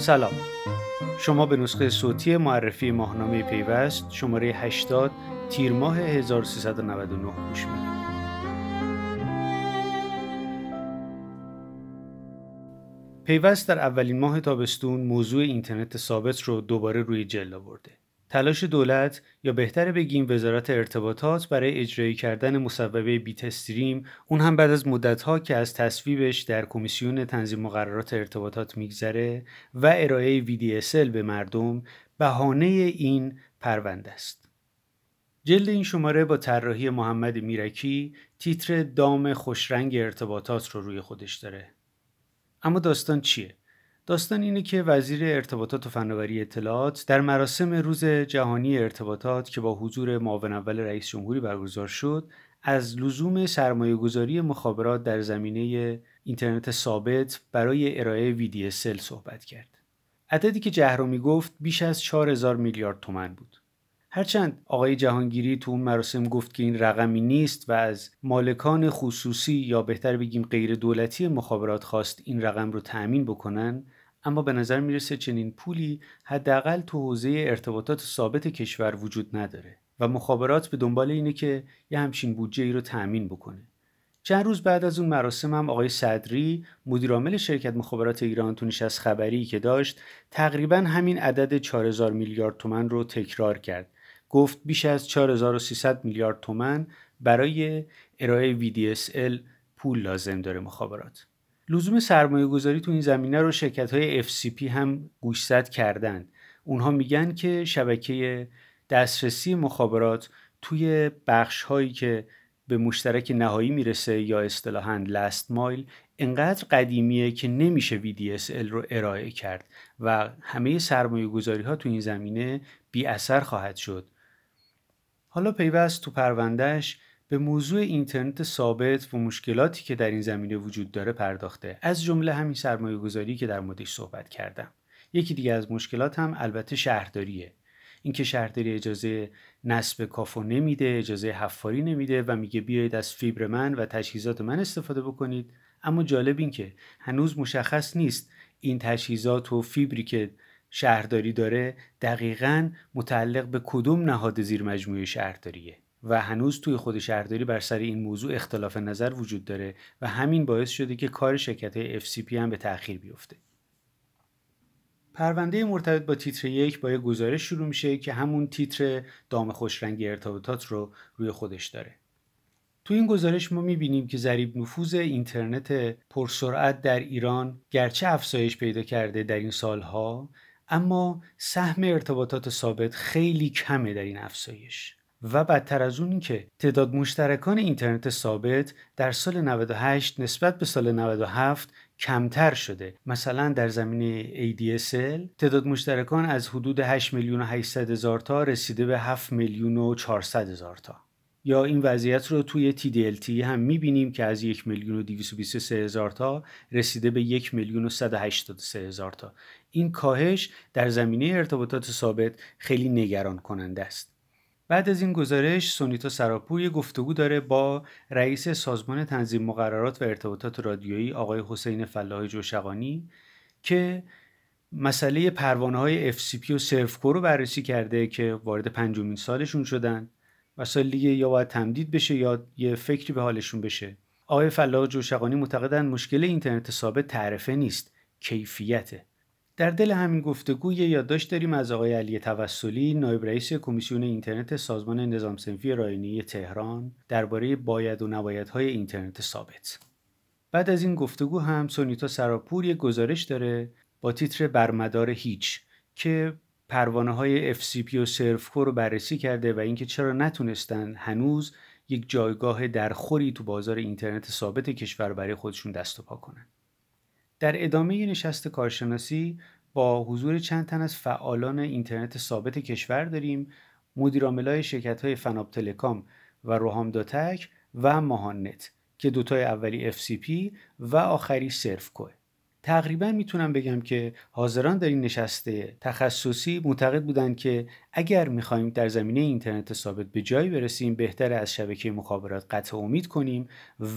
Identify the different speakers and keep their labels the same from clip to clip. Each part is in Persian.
Speaker 1: سلام. شما به نسخه صوتی معرفی ماهنامه پیوست شماره 80 تیر ماه 1399 گوش می‌دید. پیوست در اولین ماه تابستون موضوع اینترنت ثابت رو دوباره روی جل آورده. تلاش دولت یا بهتر بگیم وزارت ارتباطات برای اجرایی کردن مصوبه بیت استریم اون هم بعد از مدتها که از تصویبش در کمیسیون تنظیم مقررات ارتباطات میگذره و ارائه VDSL به مردم بهانه این پرونده است. جلد این شماره با طراحی محمد میرکی تیتر دام خوشرنگ ارتباطات رو روی خودش داره. اما داستان چیه؟ داستان اینه که وزیر ارتباطات و فناوری اطلاعات در مراسم روز جهانی ارتباطات که با حضور معاون اول رئیس جمهوری برگزار شد از لزوم سرمایه گذاری مخابرات در زمینه اینترنت ثابت برای ارائه VDSL صحبت کرد. عددی که جهرومی گفت بیش از 4000 میلیارد تومن بود. هرچند آقای جهانگیری تو اون مراسم گفت که این رقمی نیست و از مالکان خصوصی یا بهتر بگیم غیر دولتی مخابرات خواست این رقم رو تأمین بکنن اما به نظر می‌رسه چنین پولی حداقل تو حوزه ارتباطات ثابت کشور وجود نداره و مخابرات به دنبال اینه که یه همچین بودجه ای رو تأمین بکنه. چند روز بعد از اون مراسم هم آقای صدری مدیرعامل شرکت مخابرات ایران تو از خبری که داشت تقریبا همین عدد 4000 میلیارد تومن رو تکرار کرد. گفت بیش از 4300 میلیارد تومن برای ارائه VDSL پول لازم داره مخابرات. لزوم سرمایه گذاری تو این زمینه رو شرکت های FCP هم گوشزد کردن اونها میگن که شبکه دسترسی مخابرات توی بخش هایی که به مشترک نهایی می‌رسه یا اصطلاحا لست مایل انقدر قدیمیه که نمیشه VDSL رو ارائه کرد و همه سرمایه گذاری ها تو این زمینه بی اثر خواهد شد. حالا پیوست تو پروندهش به موضوع اینترنت ثابت و مشکلاتی که در این زمینه وجود داره پرداخته. از جمله همین سرمایه گذاری که در موردش صحبت کردم. یکی دیگه از مشکلات هم البته شهرداریه. اینکه شهرداری اجازه نصب کافو نمیده اجازه حفاری نمیده و میگه بیایید از فیبر من و تجهیزات من استفاده بکنید. اما جالب این که هنوز مشخص نیست این تجهیزات و فیبری که شهرداری داره دقیقا متعلق به کدوم نهاد زیر مجموعه شهرداریه. و هنوز توی خود شهرداری بر سر این موضوع اختلاف نظر وجود داره و همین باعث شده که کار شرکت های FCP هم به تأخیر بیفته. پرونده مرتبط با تیتر یک با یک گزارش شروع میشه که همون تیتر دام خوشرنگ ارتباطات رو روی خودش داره. تو این گزارش ما می‌بینیم که ضریب نفوذ اینترنت پرسرعت در ایران گرچه افزایش پیدا کرده در این سالها اما سهم ارتباطات ثابت خیلی کمه در این افزایش و بدتر از اون که تعداد مشترکان اینترنت ثابت در سال 98 نسبت به سال 97 کمتر شده. مثلا در زمینه ADSL تعداد مشترکان از حدود 8 میلیون و 800 هزار تا رسیده به 7 میلیون و 400 هزار تا. یا این وضعیت رو توی TDLT هم می‌بینیم که از 1 میلیون و 223 هزار تا رسیده به 1 میلیون و 183 هزار تا. این کاهش در زمینه ارتباطات ثابت خیلی نگران کننده است. بعد از این گزارش سونیتا سراپور یه گفتگو داره با رئیس سازمان تنظیم مقررات و ارتباطات رادیویی آقای حسین فلاح جوشقانی که مسئله پروانه های FCP و سرفکو رو بررسی کرده که وارد پنجمین سالشون شدن. و سال دیگه یا باید تمدید بشه یا یه فکری به حالشون بشه. آقای فلاح جوشقانی معتقدن مشکل اینترنت ثابت تعرفه نیست کیفیته. در دل همین گفتگو یه یادداشت داریم از آقای علی توسلی نایب رئیس کمیسیون اینترنت سازمان نظام سنفی راینی تهران درباره باید و نبایدهای اینترنت ثابت بعد از این گفتگو هم سونیتا سراپور یک گزارش داره با تیتر برمدار هیچ که پروانه های FCP و سرفکو رو بررسی کرده و اینکه چرا نتونستن هنوز یک جایگاه درخوری تو بازار اینترنت ثابت کشور برای خودشون دست و پا کنن. در ادامه نشست کارشناسی با حضور چند تن از فعالان اینترنت ثابت کشور داریم مدیرعاملای شرکت های فناب تلکام و روهام داتک و ماهانت که دوتای اولی FCP و آخری سرفکوه تقریبا می‌تونم بگم که حاضران در این نشسته تخصصی معتقد بودند که اگر می‌خواهیم در زمینه اینترنت ثابت به جایی برسیم بهتر از شبکه مخابرات قطع امید کنیم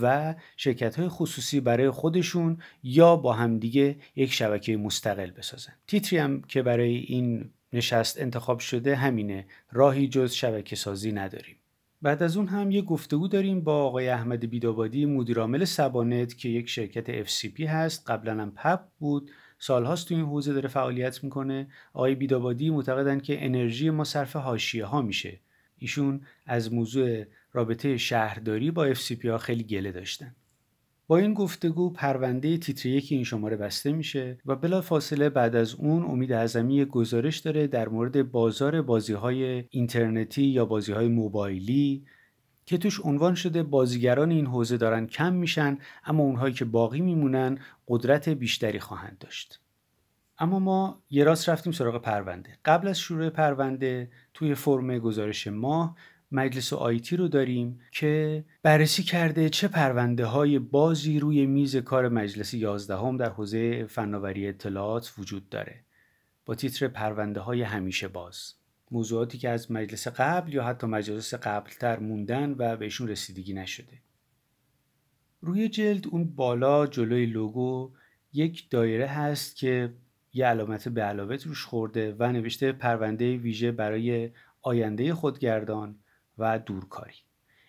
Speaker 1: و شرکت های خصوصی برای خودشون یا با همدیگه یک شبکه مستقل بسازن. تیتری هم که برای این نشست انتخاب شده همینه. راهی جز شبکه سازی نداریم. بعد از اون هم یه گفتگو داریم با آقای احمد بیدابادی مدیرعامل سبانت که یک شرکت FCP هست. قبلا هم پپ بود. سالهاست تو این حوزه داره فعالیت می‌کنه. آقای بیدابادی معتقدن که انرژی ما صرف حاشیه ها میشه. ایشون از موضوع رابطه شهرداری با FCP ها خیلی گله داشتن. با این گفتگو پرونده تیتر یکی این شماره بسته میشه و بلا فاصله بعد از اون امید اعظمی گزارش داره در مورد بازار بازی های اینترنتی یا بازی های موبایلی که توش عنوان شده بازیگران این حوزه دارن کم میشن اما اونهایی که باقی میمونن قدرت بیشتری خواهند داشت. اما ما یه راست رفتیم سراغ پرونده. قبل از شروع پرونده توی فرم گزارش ماه مجلس آیتی رو داریم که بررسی کرده چه پرونده های بازی روی میز کار مجلس 11 هم در حوزه فناوری اطلاعات وجود داره. با تیتر پرونده های همیشه باز. موضوعاتی که از مجلس قبل یا حتی مجلس قبلتر موندن و بهشون رسیدگی نشده. روی جلد اون بالا جلوی لوگو یک دایره هست که یه علامت به علاوه روش خورده و نوشته پرونده ویژه برای آینده خودگردان و دورکاری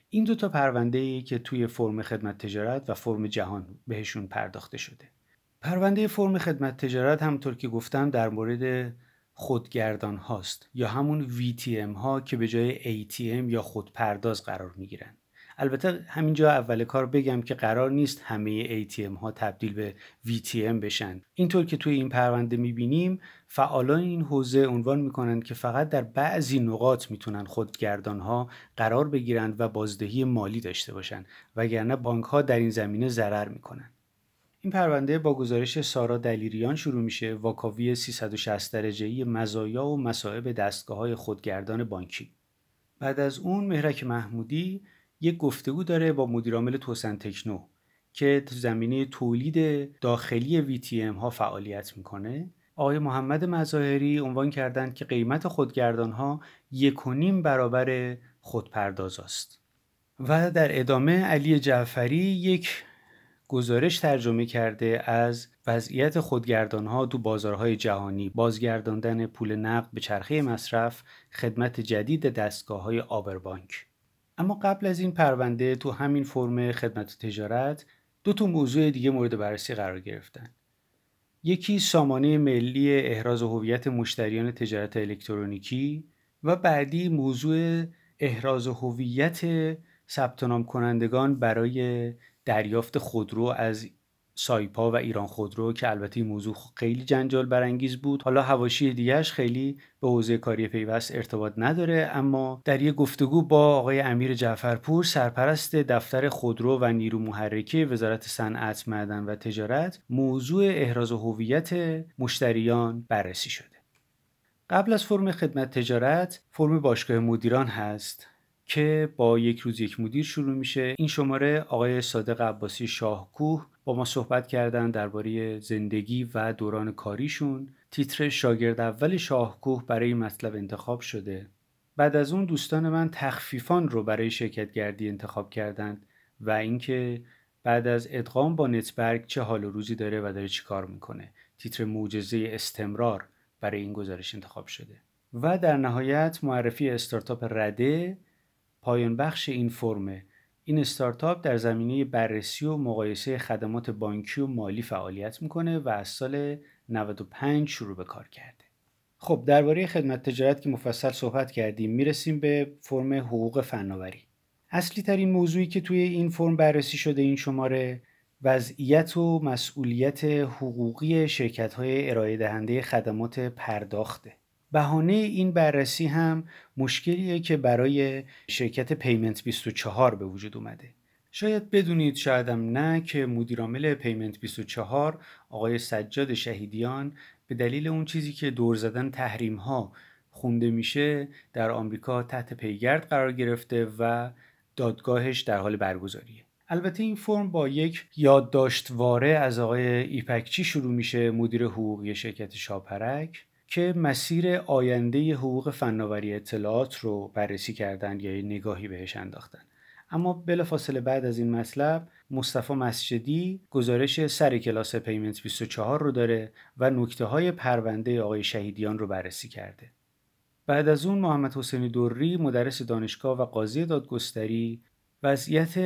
Speaker 1: این دو تا پرونده ای که توی فرم خدمت تجارت و فرم جهان بهشون پرداخته شده پرونده فرم خدمت تجارت همونطور که گفتم در مورد خودگردان هاست یا همون VTM ها که به جای ATM یا خودپرداز قرار می گیرن. البته همینجا اول کار بگم که قرار نیست همه ATM ها تبدیل به VTM بشن. اینطور که توی این پرونده می‌بینیم فعالان این حوزه عنوان می‌کنن که فقط در بعضی نقاط می‌تونن خودگردان ها قرار بگیرند و بازدهی مالی داشته باشند وگرنه بانک ها در این زمینه ضرر می‌کنن. این پرونده با گزارش سارا دلیریان شروع میشه واکاوی 360 درجه‌ای مزایا و مصائب دستگاه های خودگردان بانکی. بعد از اون مهرک محمودی یک گفتگو داره با مدیرعامل توسن تکنو که تو زمینه تولید داخلی VTM ها فعالیت می‌کنه. آقای محمد مظاهری عنوان کردند که قیمت خودگردان ها یک و نیم برابر خودپرداز است. و در ادامه علی جعفری یک گزارش ترجمه کرده از وضعیت خودگردان ها تو بازارهای جهانی. بازگرداندن پول نقد به چرخه مصرف خدمت جدید دستگاه های آبربانک. اما قبل از این پرونده تو همین فرم خدمت تجارت دو تا موضوع دیگه مورد بررسی قرار گرفتن. یکی سامانه ملی احراز هویت مشتریان تجارت الکترونیکی و بعدی موضوع احراز هویت ثبت نام کنندگان برای دریافت خودرو از سایپا و ایران خودرو که البته این موضوع خیلی جنجال برانگیز بود. حالا هواشی دیگهش خیلی به حوزه کاری پیوست ارتباط نداره اما در یک گفتگو با آقای امیر جعفرپور سرپرست دفتر خودرو و نیرو محرکه وزارت صنعت معدن و تجارت موضوع احراز هویت مشتریان بررسی شده. قبل از فرم خدمت تجارت فرم باشگاه مدیران هست. که با یک روز یک مدیر شروع میشه. این شماره آقای صادق عباسی شاهکوه با ما صحبت کردن درباره زندگی و دوران کاریشون. تیتر شاگرد اول شاهکوه برای مطلب انتخاب شده. بعد از اون دوستان من تخفیفان رو برای شرکت گردی انتخاب کردند و اینکه بعد از ادغام با نتبرگ چه حال و روزی داره و داره چی کار می‌کنه. تیتر معجزه استمرار برای این گزارش انتخاب شده. و در نهایت معرفی استارتاپ رده پایان بخش این فرمه این استارتاپ در زمینه بررسی و مقایسه خدمات بانکی و مالی فعالیت می‌کنه و از سال 95 شروع به کار کرده. خب درباره خدمت تجارت که مفصل صحبت کردیم می‌رسیم به فرم حقوق فناوری. اصلی ترین موضوعی که توی این فرم بررسی شده این شماره وضعیت و مسئولیت حقوقی شرکت های ارائه دهنده خدمات پرداخته. بهانه این بررسی هم مشکلیه که برای شرکت پیمنت 24 به وجود اومده. شاید بدونید شایدم نه که مدیرعامل پیمنت 24 آقای سجاد شهیدیان به دلیل اون چیزی که دور زدن تحریم ها خونده میشه در آمریکا تحت پیگرد قرار گرفته و دادگاهش در حال برگزاریه. البته این فرم با یک یادداشتواره از آقای ایپکچی شروع میشه مدیر حقوقی شرکت شاپرک. که مسیر آینده حقوق فناوری اطلاعات رو بررسی کردن یا نگاهی بهش انداختن اما بلافاصله بعد از این مطلب مصطفی مسجدی گزارش سر کلاس پیمنت 24 رو داره و نکته های پرونده آقای شهیدیان رو بررسی کرده. بعد از اون محمد حسینی دوری مدرس دانشگاه و قاضی دادگستری وضعیت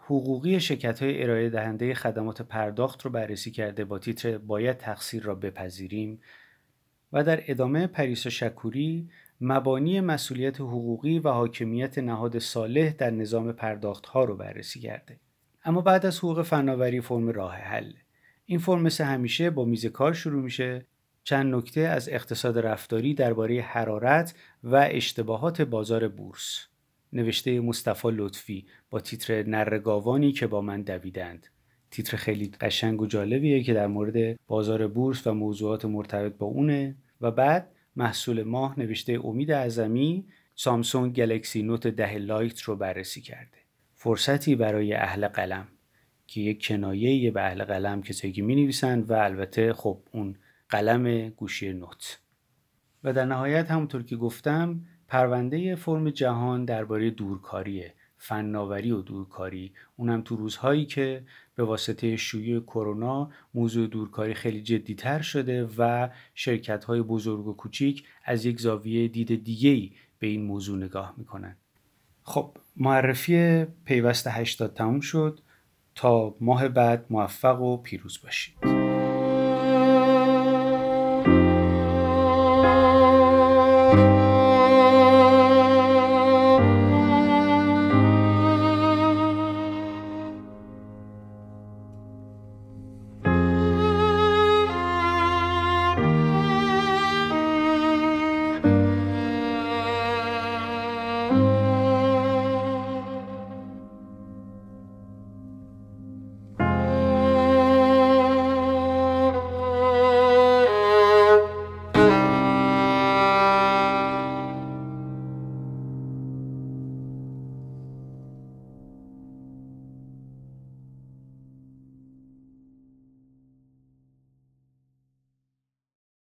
Speaker 1: حقوقی شرکت های ارائه دهنده خدمات پرداخت رو بررسی کرده با تیتر باید تقصیر را بپذیریم و در ادامه پریسا شکوری مبانی مسئولیت حقوقی و حاکمیت نهاد صالح در نظام پرداخت ها رو بررسی کرده. اما بعد از حقوق فناوری فرم راه حل. این فرم مثل همیشه با میز کار شروع میشه چند نکته از اقتصاد رفتاری درباره حرارت و اشتباهات بازار بورس نوشته مصطفی لطفی با تیتر نرگاوانی که با من دویدند تیتر خیلی قشنگ و جالبیه که در مورد بازار بورس و موضوعات مرتبط با اونه و بعد محصول ماه نوشته امید اعظمی سامسونگ گلکسی نوت ده لایت رو بررسی کرده. فرصتی برای اهل قلم که یک کنایه به اهل قلم کسایی که می نویسند و البته خب اون قلم گوشی نوت. و در نهایت همونطور که گفتم پرونده فرم جهان درباره دورکاریه. فناوری و دورکاری. اونم تو روزهایی که به واسطه شیوع کرونا موضوع دورکاری خیلی جدیتر شده و شرکت های بزرگ و کوچیک از یک زاویه دید دیگه‌ای به این موضوع نگاه می‌کنن. خب معرفی پیوست 80 تموم شد. تا ماه بعد موفق و پیروز باشید.